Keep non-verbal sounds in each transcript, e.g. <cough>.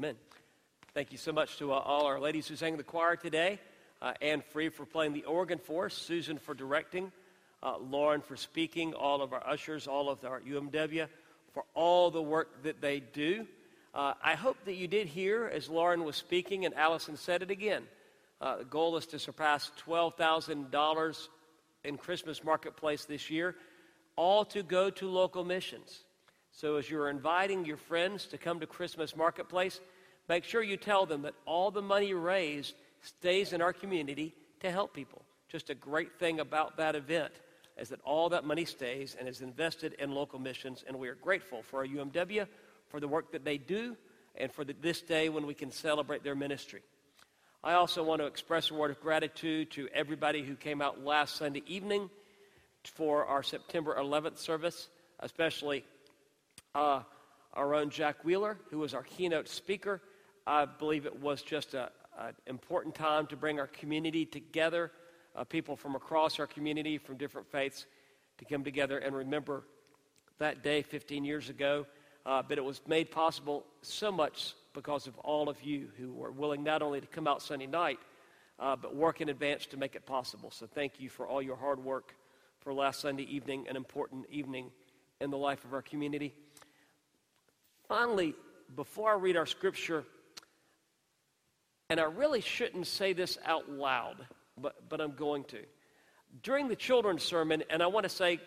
Amen. Thank you so much to uh, all our ladies who sang the choir today. Uh, Anne Free for playing the organ for us, Susan for directing, uh, Lauren for speaking, all of our ushers, all of our UMW for all the work that they do. Uh, I hope that you did hear as Lauren was speaking and Allison said it again. Uh, the goal is to surpass $12,000 in Christmas Marketplace this year, all to go to local missions. So as you're inviting your friends to come to Christmas Marketplace, make sure you tell them that all the money raised stays in our community to help people. Just a great thing about that event is that all that money stays and is invested in local missions, and we are grateful for our UMW for the work that they do and for the, this day when we can celebrate their ministry. I also want to express a word of gratitude to everybody who came out last Sunday evening for our September 11th service, especially uh, our own Jack Wheeler, who was our keynote speaker. I believe it was just an important time to bring our community together, uh, people from across our community, from different faiths, to come together and remember that day 15 years ago. Uh, but it was made possible so much because of all of you who were willing not only to come out Sunday night, uh, but work in advance to make it possible. So thank you for all your hard work for last Sunday evening, an important evening in the life of our community. Finally, before I read our scripture, and I really shouldn't say this out loud, but, but I'm going to. During the children's sermon, and I want to say,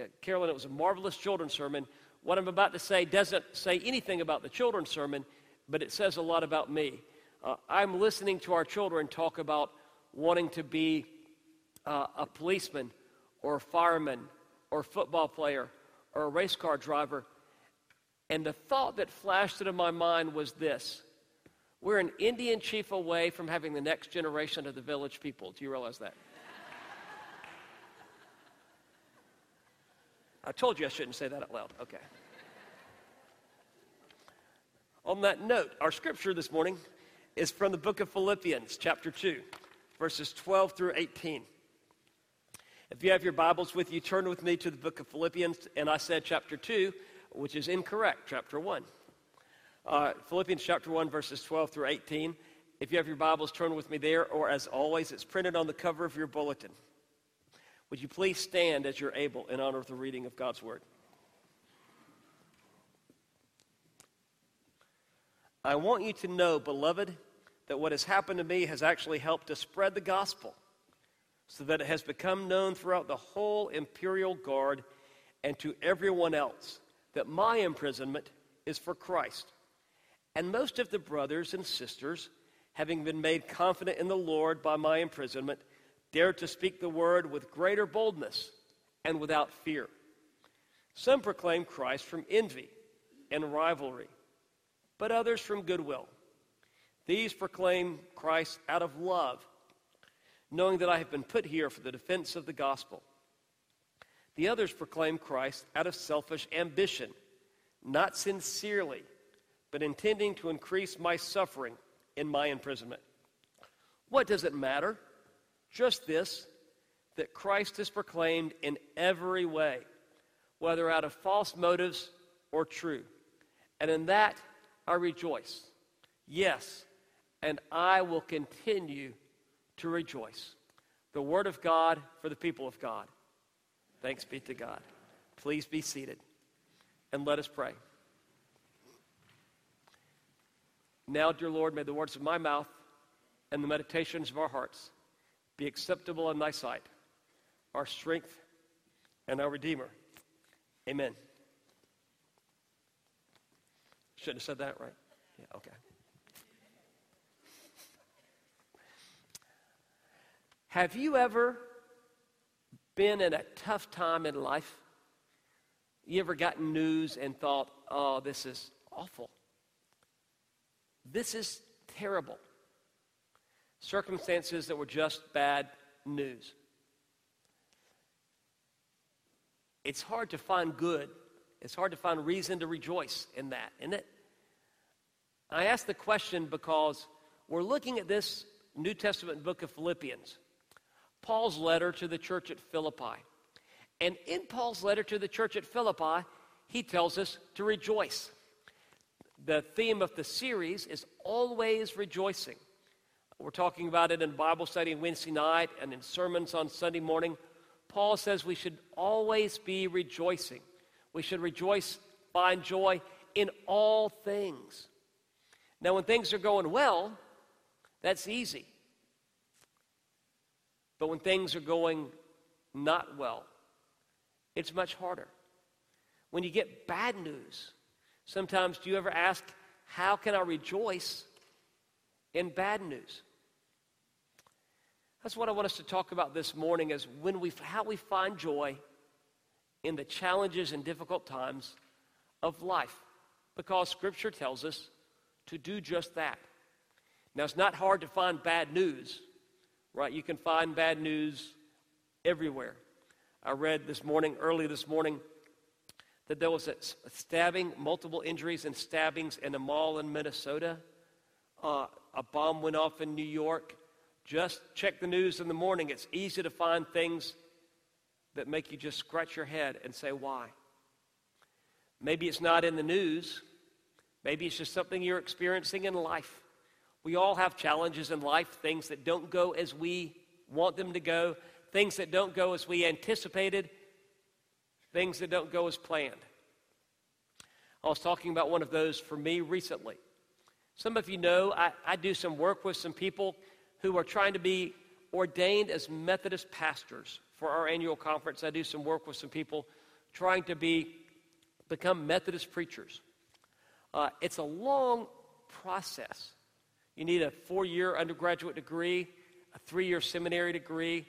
uh, Carolyn, it was a marvelous children's sermon. What I'm about to say doesn't say anything about the children's sermon, but it says a lot about me. Uh, I'm listening to our children talk about wanting to be uh, a policeman or a fireman or a football player or a race car driver. And the thought that flashed into my mind was this we're an Indian chief away from having the next generation of the village people. Do you realize that? I told you I shouldn't say that out loud. Okay. On that note, our scripture this morning is from the book of Philippians, chapter 2, verses 12 through 18. If you have your Bibles with you, turn with me to the book of Philippians, and I said chapter 2 which is incorrect, chapter 1. Uh, Philippians chapter 1, verses 12 through 18. If you have your Bibles, turn with me there, or as always, it's printed on the cover of your bulletin. Would you please stand as you're able in honor of the reading of God's Word? I want you to know, beloved, that what has happened to me has actually helped to spread the gospel so that it has become known throughout the whole imperial guard and to everyone else that my imprisonment is for Christ. And most of the brothers and sisters, having been made confident in the Lord by my imprisonment, dared to speak the word with greater boldness and without fear. Some proclaim Christ from envy and rivalry, but others from goodwill. These proclaim Christ out of love, knowing that I have been put here for the defense of the gospel. The others proclaim Christ out of selfish ambition, not sincerely, but intending to increase my suffering in my imprisonment. What does it matter? Just this that Christ is proclaimed in every way, whether out of false motives or true. And in that I rejoice. Yes, and I will continue to rejoice. The Word of God for the people of God. Thanks be to God. Please be seated and let us pray. Now, dear Lord, may the words of my mouth and the meditations of our hearts be acceptable in thy sight, our strength and our Redeemer. Amen. Shouldn't have said that, right? Yeah, okay. Have you ever been in a tough time in life? You ever gotten news and thought, oh, this is awful? This is terrible. Circumstances that were just bad news. It's hard to find good. It's hard to find reason to rejoice in that, isn't it? I ask the question because we're looking at this New Testament book of Philippians. Paul's letter to the church at Philippi. And in Paul's letter to the church at Philippi, he tells us to rejoice. The theme of the series is always rejoicing. We're talking about it in Bible study Wednesday night and in sermons on Sunday morning. Paul says we should always be rejoicing. We should rejoice, find joy in all things. Now, when things are going well, that's easy. But when things are going not well, it's much harder. When you get bad news, sometimes do you ever ask, How can I rejoice in bad news? That's what I want us to talk about this morning is when we, how we find joy in the challenges and difficult times of life. Because Scripture tells us to do just that. Now, it's not hard to find bad news, right? You can find bad news everywhere. I read this morning, early this morning, that there was a stabbing, multiple injuries and stabbings in a mall in Minnesota. Uh, a bomb went off in New York. Just check the news in the morning. It's easy to find things that make you just scratch your head and say, why? Maybe it's not in the news. Maybe it's just something you're experiencing in life. We all have challenges in life, things that don't go as we want them to go, things that don't go as we anticipated, things that don't go as planned. I was talking about one of those for me recently. Some of you know I, I do some work with some people who are trying to be ordained as Methodist pastors for our annual conference. I do some work with some people trying to be become Methodist preachers. Uh, it's a long process. You need a four year undergraduate degree, a three year seminary degree,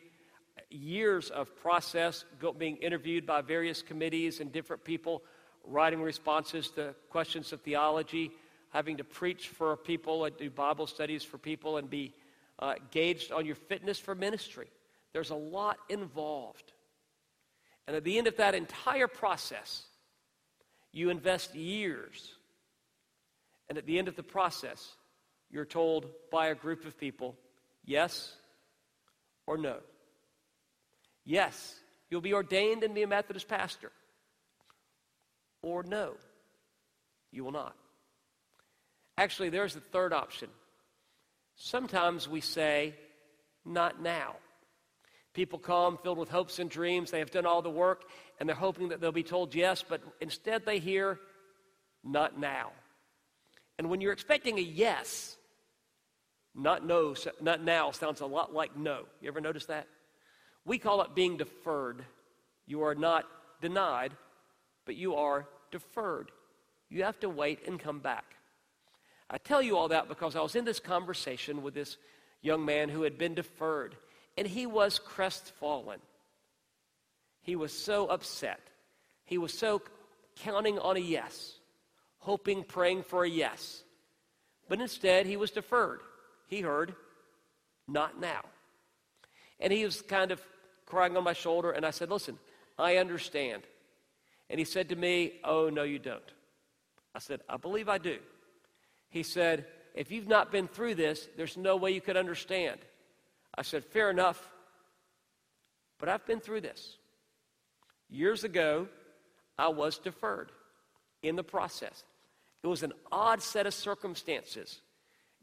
years of process, being interviewed by various committees and different people, writing responses to questions of theology, having to preach for people and do Bible studies for people and be uh, gauged on your fitness for ministry. There's a lot involved. And at the end of that entire process, you invest years. And at the end of the process, you're told by a group of people yes or no. Yes, you'll be ordained and be a Methodist pastor. Or no, you will not. Actually, there's the third option Sometimes we say, not now. People come filled with hopes and dreams. They have done all the work and they're hoping that they'll be told yes, but instead they hear, not now. And when you're expecting a yes, not no, not now sounds a lot like no. You ever notice that? We call it being deferred. You are not denied, but you are deferred. You have to wait and come back. I tell you all that because I was in this conversation with this young man who had been deferred, and he was crestfallen. He was so upset. He was so counting on a yes, hoping, praying for a yes. But instead, he was deferred. He heard, not now. And he was kind of crying on my shoulder, and I said, Listen, I understand. And he said to me, Oh, no, you don't. I said, I believe I do. He said, If you've not been through this, there's no way you could understand. I said, Fair enough, but I've been through this. Years ago, I was deferred in the process. It was an odd set of circumstances.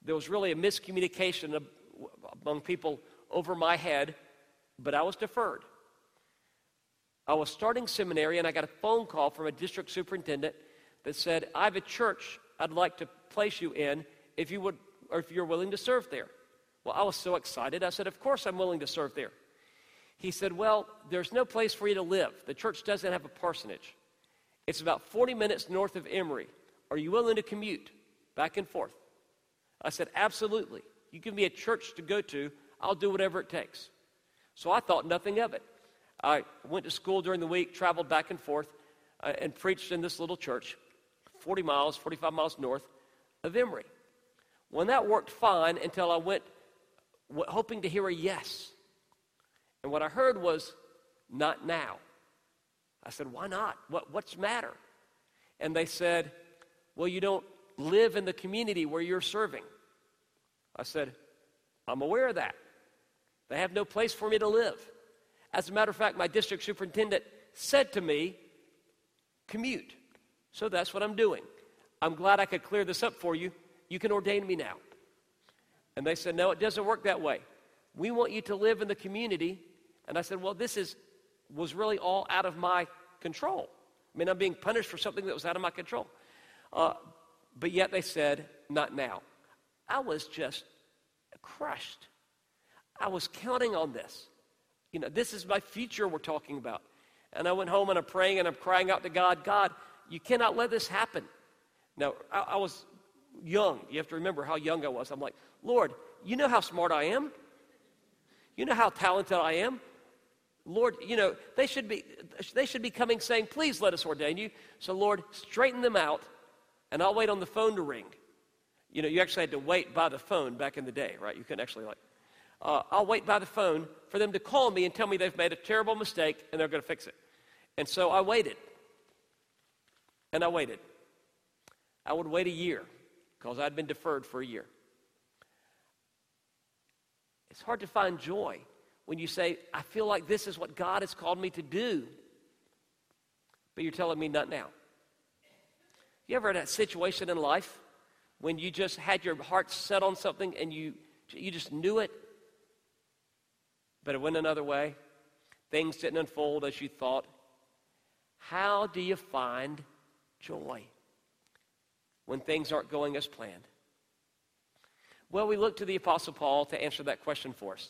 There was really a miscommunication among people over my head, but I was deferred. I was starting seminary, and I got a phone call from a district superintendent that said, I have a church I'd like to place you in if you would or if you're willing to serve there. Well, I was so excited. I said, Of course I'm willing to serve there. He said, Well, there's no place for you to live. The church doesn't have a parsonage. It's about 40 minutes north of Emory. Are you willing to commute back and forth? I said, Absolutely. You give me a church to go to, I'll do whatever it takes. So I thought nothing of it. I went to school during the week, traveled back and forth, uh, and preached in this little church, 40 miles, 45 miles north of Emory. When that worked fine until I went hoping to hear a yes. And what I heard was, not now. I said, why not? What, what's matter? And they said, well, you don't live in the community where you're serving. I said, I'm aware of that. They have no place for me to live. As a matter of fact, my district superintendent said to me, commute. So that's what I'm doing. I'm glad I could clear this up for you. You can ordain me now. And they said, No, it doesn't work that way. We want you to live in the community. And I said, Well, this is, was really all out of my control. I mean, I'm being punished for something that was out of my control. Uh, but yet they said, Not now. I was just crushed. I was counting on this. You know, this is my future we're talking about. And I went home and I'm praying and I'm crying out to God, God, you cannot let this happen. Now, I, I was young. You have to remember how young I was. I'm like, Lord, you know how smart I am? You know how talented I am? Lord, you know, they should be they should be coming saying, please let us ordain you. So Lord, straighten them out, and I'll wait on the phone to ring. You know, you actually had to wait by the phone back in the day, right? You couldn't actually like, uh, I'll wait by the phone for them to call me and tell me they've made a terrible mistake and they're going to fix it. And so I waited. And I waited. I would wait a year because I'd been deferred for a year. It's hard to find joy when you say, I feel like this is what God has called me to do, but you're telling me not now. You ever had a situation in life when you just had your heart set on something and you, you just knew it, but it went another way? Things didn't unfold as you thought. How do you find joy when things aren't going as planned? Well, we look to the Apostle Paul to answer that question for us.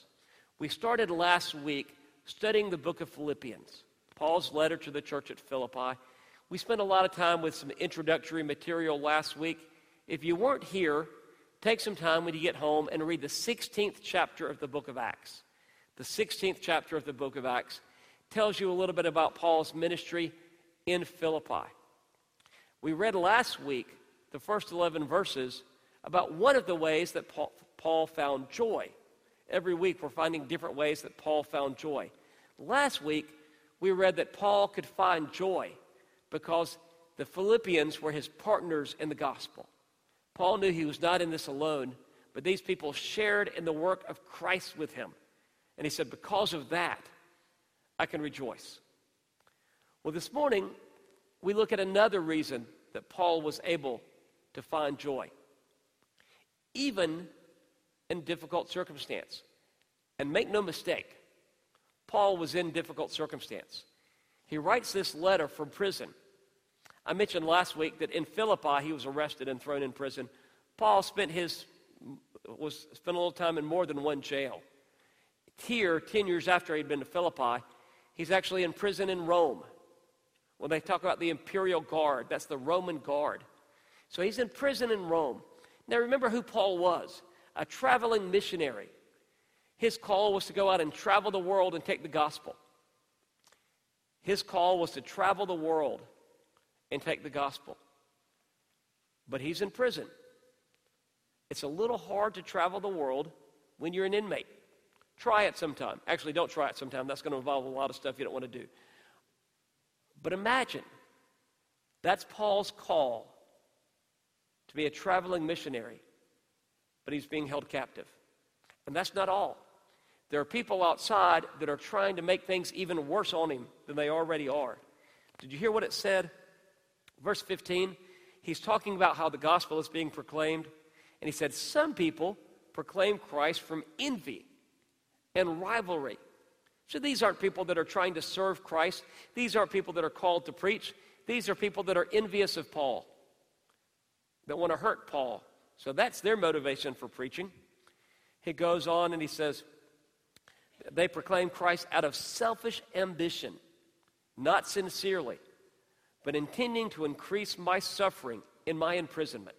We started last week studying the book of Philippians, Paul's letter to the church at Philippi. We spent a lot of time with some introductory material last week. If you weren't here, take some time when you get home and read the 16th chapter of the book of Acts. The 16th chapter of the book of Acts tells you a little bit about Paul's ministry in Philippi. We read last week the first 11 verses about one of the ways that Paul, Paul found joy. Every week, we're finding different ways that Paul found joy. Last week, we read that Paul could find joy because the Philippians were his partners in the gospel. Paul knew he was not in this alone, but these people shared in the work of Christ with him. And he said, Because of that, I can rejoice. Well, this morning, we look at another reason that Paul was able to find joy, even in difficult circumstance. And make no mistake, Paul was in difficult circumstance. He writes this letter from prison. I mentioned last week that in Philippi he was arrested and thrown in prison. Paul spent his was spent a little time in more than one jail. Here, 10 years after he'd been to Philippi, he's actually in prison in Rome. When they talk about the imperial guard, that's the Roman guard. So he's in prison in Rome. Now remember who Paul was a traveling missionary. His call was to go out and travel the world and take the gospel. His call was to travel the world and take the gospel. But he's in prison. It's a little hard to travel the world when you're an inmate. Try it sometime. Actually, don't try it sometime. That's going to involve a lot of stuff you don't want to do. But imagine that's Paul's call to be a traveling missionary but he's being held captive. And that's not all. There are people outside that are trying to make things even worse on him than they already are. Did you hear what it said? Verse 15, he's talking about how the gospel is being proclaimed. And he said, Some people proclaim Christ from envy and rivalry. So these aren't people that are trying to serve Christ. These aren't people that are called to preach. These are people that are envious of Paul, that want to hurt Paul, so that's their motivation for preaching. He goes on and he says, they proclaim Christ out of selfish ambition, not sincerely, but intending to increase my suffering in my imprisonment.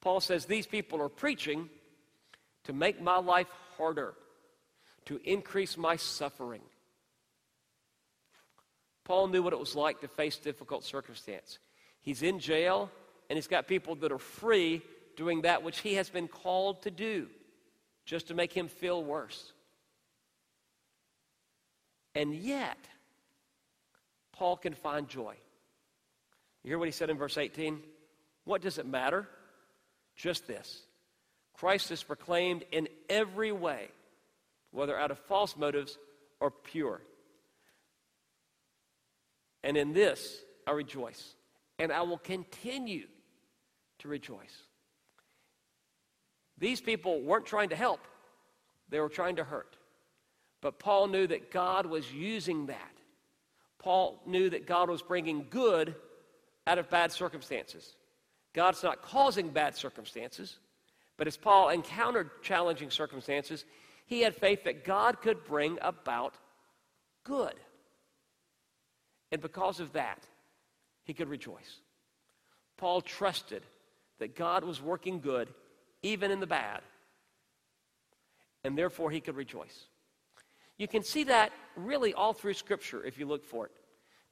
Paul says these people are preaching to make my life harder, to increase my suffering. Paul knew what it was like to face difficult circumstance. He's in jail, and he's got people that are free doing that which he has been called to do just to make him feel worse. And yet, Paul can find joy. You hear what he said in verse 18? What does it matter? Just this Christ is proclaimed in every way, whether out of false motives or pure. And in this I rejoice, and I will continue to rejoice. These people weren't trying to help, they were trying to hurt. But Paul knew that God was using that. Paul knew that God was bringing good out of bad circumstances. God's not causing bad circumstances, but as Paul encountered challenging circumstances, he had faith that God could bring about good. And because of that, he could rejoice. Paul trusted that God was working good even in the bad, and therefore he could rejoice. You can see that really all through Scripture if you look for it.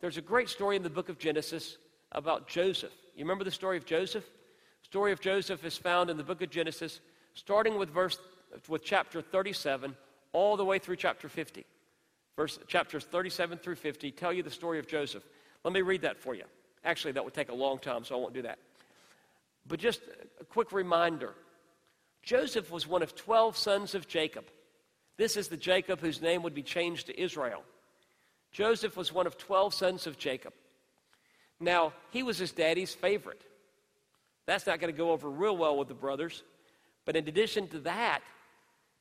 There's a great story in the book of Genesis about Joseph. You remember the story of Joseph? The story of Joseph is found in the book of Genesis, starting with verse with chapter 37 all the way through chapter 50. Verse, chapters 37 through 50 tell you the story of Joseph. Let me read that for you. Actually, that would take a long time, so I won't do that. But just a quick reminder Joseph was one of 12 sons of Jacob. This is the Jacob whose name would be changed to Israel. Joseph was one of 12 sons of Jacob. Now, he was his daddy's favorite. That's not going to go over real well with the brothers. But in addition to that,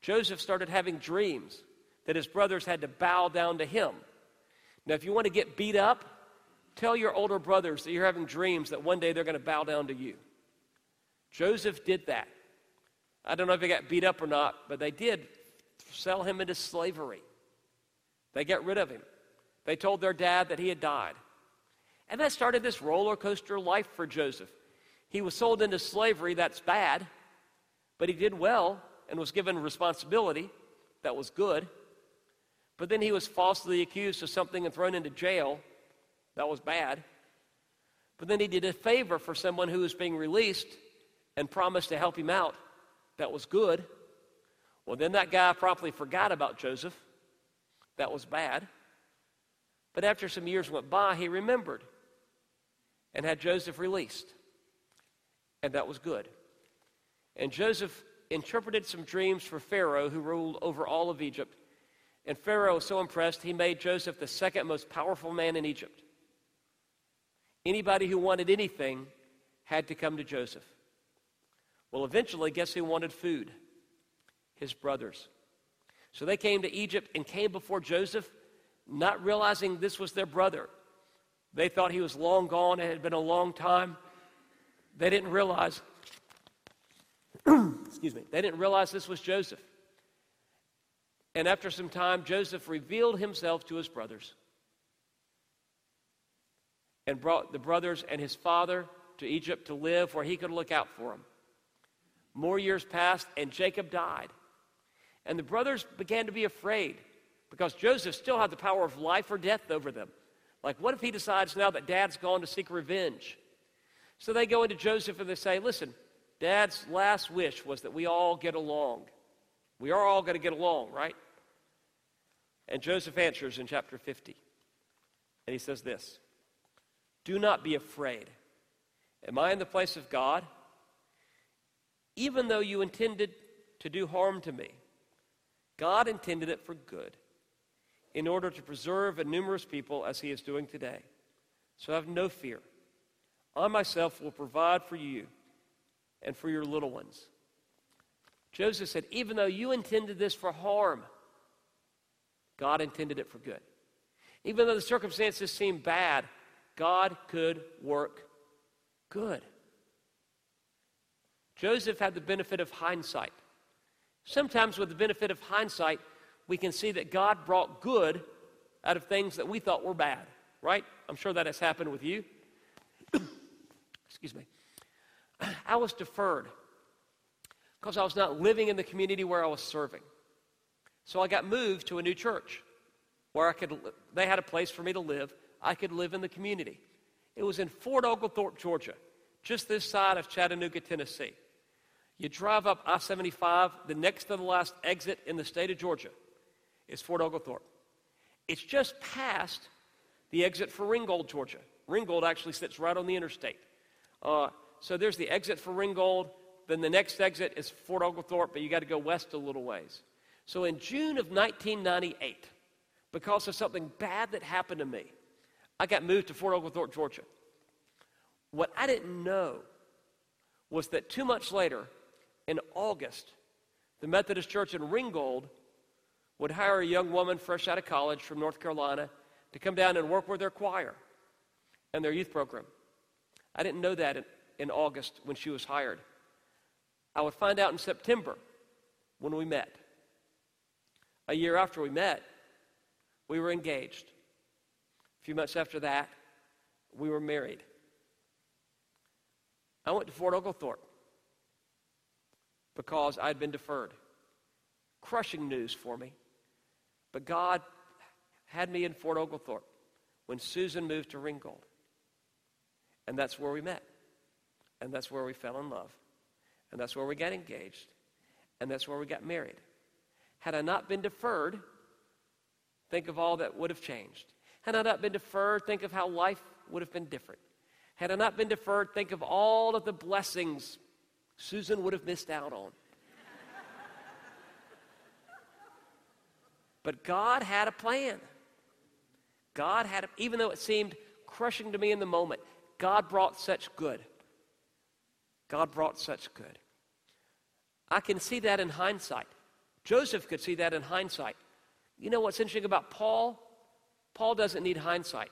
Joseph started having dreams that his brothers had to bow down to him. Now, if you want to get beat up, tell your older brothers that you're having dreams that one day they're going to bow down to you. Joseph did that. I don't know if he got beat up or not, but they did sell him into slavery. They get rid of him. They told their dad that he had died. And that started this roller coaster life for Joseph. He was sold into slavery, that's bad, but he did well and was given responsibility, that was good. But then he was falsely accused of something and thrown into jail, that was bad. But then he did a favor for someone who was being released and promised to help him out, that was good. Well, then that guy promptly forgot about Joseph. That was bad. But after some years went by, he remembered and had Joseph released. And that was good. And Joseph interpreted some dreams for Pharaoh, who ruled over all of Egypt. And Pharaoh was so impressed, he made Joseph the second most powerful man in Egypt. Anybody who wanted anything had to come to Joseph. Well, eventually, guess who wanted food? His brothers. So they came to Egypt and came before Joseph, not realizing this was their brother. They thought he was long gone, it had been a long time. They didn't realize, <clears throat> excuse me, they didn't realize this was Joseph. And after some time, Joseph revealed himself to his brothers and brought the brothers and his father to Egypt to live where he could look out for them. More years passed, and Jacob died. And the brothers began to be afraid because Joseph still had the power of life or death over them. Like, what if he decides now that dad's gone to seek revenge? So they go into Joseph and they say, Listen, dad's last wish was that we all get along. We are all going to get along, right? And Joseph answers in chapter 50. And he says this Do not be afraid. Am I in the place of God? even though you intended to do harm to me, God intended it for good, in order to preserve a numerous people as He is doing today. So have no fear. I myself will provide for you and for your little ones. Joseph said, even though you intended this for harm, God intended it for good. Even though the circumstances seem bad, God could work good. Joseph had the benefit of hindsight. Sometimes, with the benefit of hindsight, we can see that God brought good out of things that we thought were bad, right? I'm sure that has happened with you. <coughs> Excuse me. I was deferred because I was not living in the community where I was serving. So I got moved to a new church where I could, they had a place for me to live. I could live in the community. It was in Fort Oglethorpe, Georgia, just this side of Chattanooga, Tennessee. You drive up I 75, the next to the last exit in the state of Georgia is Fort Oglethorpe. It's just past the exit for Ringgold, Georgia. Ringgold actually sits right on the interstate. Uh, so there's the exit for Ringgold. Then the next exit is Fort Oglethorpe, but you got to go west a little ways. So in June of 1998, because of something bad that happened to me, I got moved to Fort Oglethorpe, Georgia. What I didn't know was that two months later, in August, the Methodist Church in Ringgold would hire a young woman fresh out of college from North Carolina to come down and work with their choir and their youth program. I didn't know that in, in August when she was hired. I would find out in September when we met. A year after we met, we were engaged. A few months after that, we were married. I went to Fort Oglethorpe because I'd been deferred. Crushing news for me. But God had me in Fort Oglethorpe when Susan moved to Ringgold. And that's where we met. And that's where we fell in love. And that's where we got engaged. And that's where we got married. Had I not been deferred, think of all that would have changed. Had I not been deferred, think of how life would have been different. Had I not been deferred, think of all of the blessings Susan would have missed out on. but God had a plan. God had, a, even though it seemed crushing to me in the moment, God brought such good. God brought such good. I can see that in hindsight. Joseph could see that in hindsight. You know what's interesting about Paul? Paul doesn't need hindsight.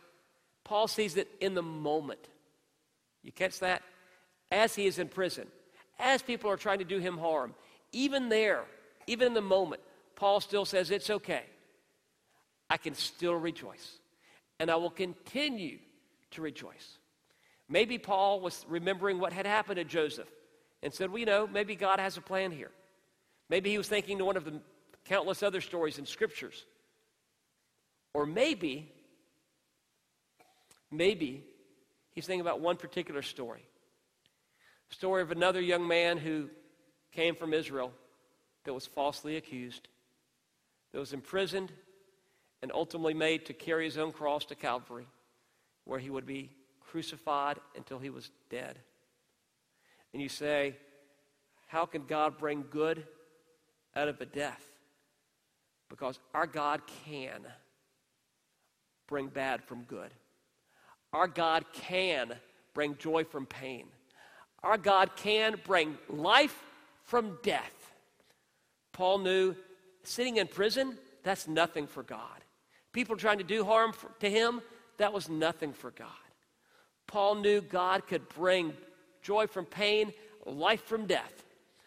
Paul sees it in the moment. You catch that? As he is in prison, as people are trying to do him harm, even there, even in the moment, Paul still says, It's okay. I can still rejoice. And I will continue to rejoice. Maybe Paul was remembering what had happened to Joseph and said, Well, you know, maybe God has a plan here. Maybe he was thinking to one of the countless other stories in scriptures. Or maybe, maybe he's thinking about one particular story. Story of another young man who came from Israel that was falsely accused, that was imprisoned, and ultimately made to carry his own cross to Calvary, where he would be crucified until he was dead. And you say, How can God bring good out of a death? Because our God can bring bad from good. Our God can bring joy from pain. Our God can bring life from death. Paul knew sitting in prison, that's nothing for God. People trying to do harm to him, that was nothing for God. Paul knew God could bring joy from pain, life from death.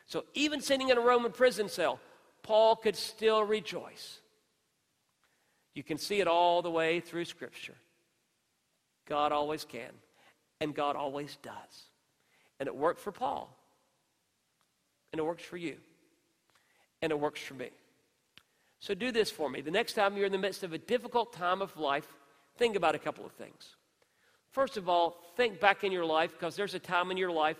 So even sitting in a Roman prison cell, Paul could still rejoice. You can see it all the way through Scripture. God always can, and God always does. And it worked for Paul, and it works for you, and it works for me. So do this for me. The next time you're in the midst of a difficult time of life, think about a couple of things. First of all, think back in your life because there's a time in your life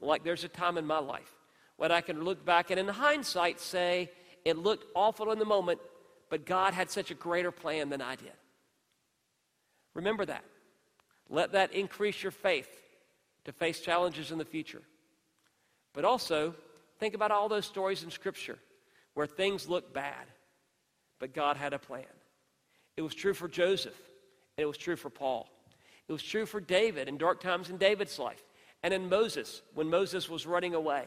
like there's a time in my life when I can look back and in hindsight say, it looked awful in the moment, but God had such a greater plan than I did. Remember that. Let that increase your faith to face challenges in the future. But also, think about all those stories in Scripture where things look bad, but God had a plan. It was true for Joseph, and it was true for Paul. It was true for David in dark times in David's life, and in Moses when Moses was running away.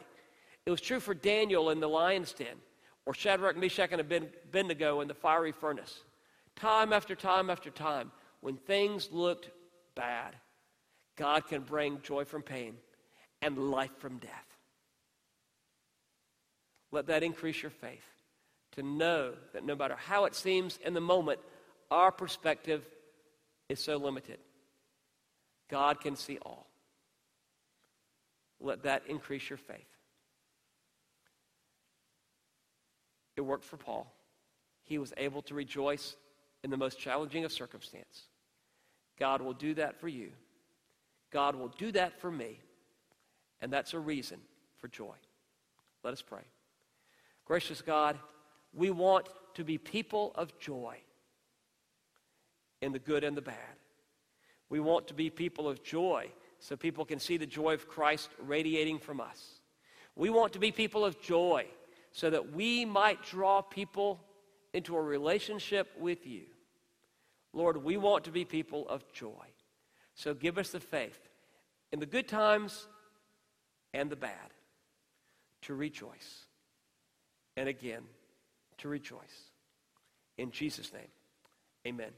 It was true for Daniel in the lion's den, or Shadrach, Meshach, and Abednego in the fiery furnace. Time after time after time, when things looked bad, God can bring joy from pain and life from death. Let that increase your faith to know that no matter how it seems in the moment, our perspective is so limited. God can see all. Let that increase your faith. It worked for Paul. He was able to rejoice in the most challenging of circumstances. God will do that for you. God will do that for me. And that's a reason for joy. Let us pray. Gracious God, we want to be people of joy in the good and the bad. We want to be people of joy so people can see the joy of Christ radiating from us. We want to be people of joy so that we might draw people into a relationship with you. Lord, we want to be people of joy. So give us the faith in the good times and the bad, to rejoice. And again, to rejoice. In Jesus' name, amen.